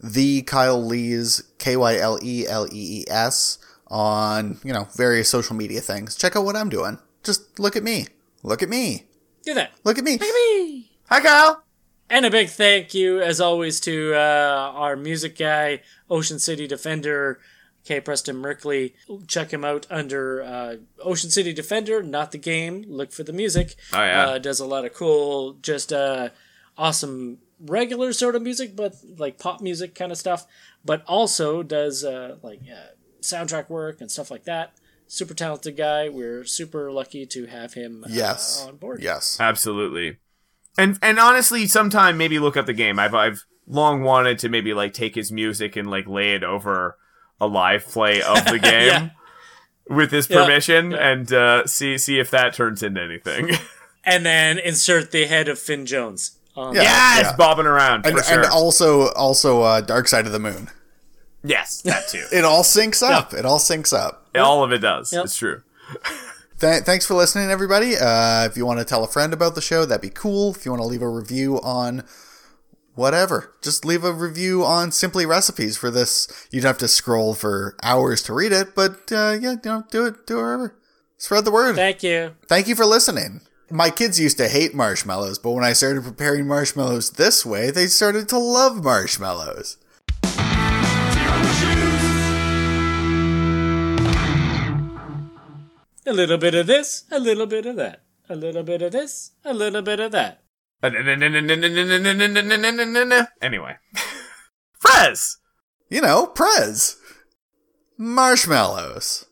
Speaker 3: the Kyle Lees, K Y L E L E E S, on, you know, various social media things. Check out what I'm doing. Just look at me. Look at me.
Speaker 1: Do that.
Speaker 3: Look at me.
Speaker 1: Look at me.
Speaker 2: Hi, Kyle.
Speaker 1: And a big thank you, as always, to uh, our music guy, Ocean City Defender, K. Preston Merkley. Check him out under uh, Ocean City Defender, not the game. Look for the music.
Speaker 2: Oh, yeah.
Speaker 1: Uh, does a lot of cool, just uh, awesome regular sort of music, but like pop music kind of stuff. But also does uh, like uh, soundtrack work and stuff like that. Super talented guy. We're super lucky to have him uh,
Speaker 3: Yes.
Speaker 1: on board.
Speaker 3: Yes.
Speaker 2: Absolutely. And and honestly, sometime maybe look up the game. I've I've long wanted to maybe like take his music and like lay it over a live play of the *laughs* game
Speaker 1: Yeah.
Speaker 2: with his
Speaker 1: Yeah.
Speaker 2: permission and uh, see see if that turns into anything. *laughs*
Speaker 1: And then insert the head of Finn Jones. On
Speaker 3: Yeah.
Speaker 2: yes,
Speaker 3: yeah.
Speaker 2: bobbing around
Speaker 3: And,
Speaker 2: sure.
Speaker 3: and also, also, uh, Dark Side of the Moon.
Speaker 2: yes, that too. *laughs*
Speaker 3: It all syncs up. It all syncs up.
Speaker 2: All of it does.
Speaker 1: Yep.
Speaker 2: It's true. *laughs*
Speaker 3: Th- thanks for listening, everybody. Uh, if you want to tell a friend about the show, that'd be cool. If you want to leave a review on whatever, just leave a review on Simply Recipes for this. You'd have to scroll for hours to read it, but uh, yeah, you know, do it, do it wherever. Spread the word.
Speaker 1: Thank you.
Speaker 3: Thank you for listening. My kids used to hate marshmallows, but when I started preparing marshmallows this way, they started to love marshmallows.
Speaker 1: A little bit of this, a little bit of that. a little bit of this, a little bit of that.
Speaker 2: Anyway. Frez!
Speaker 3: You know, Prez. Marshmallows.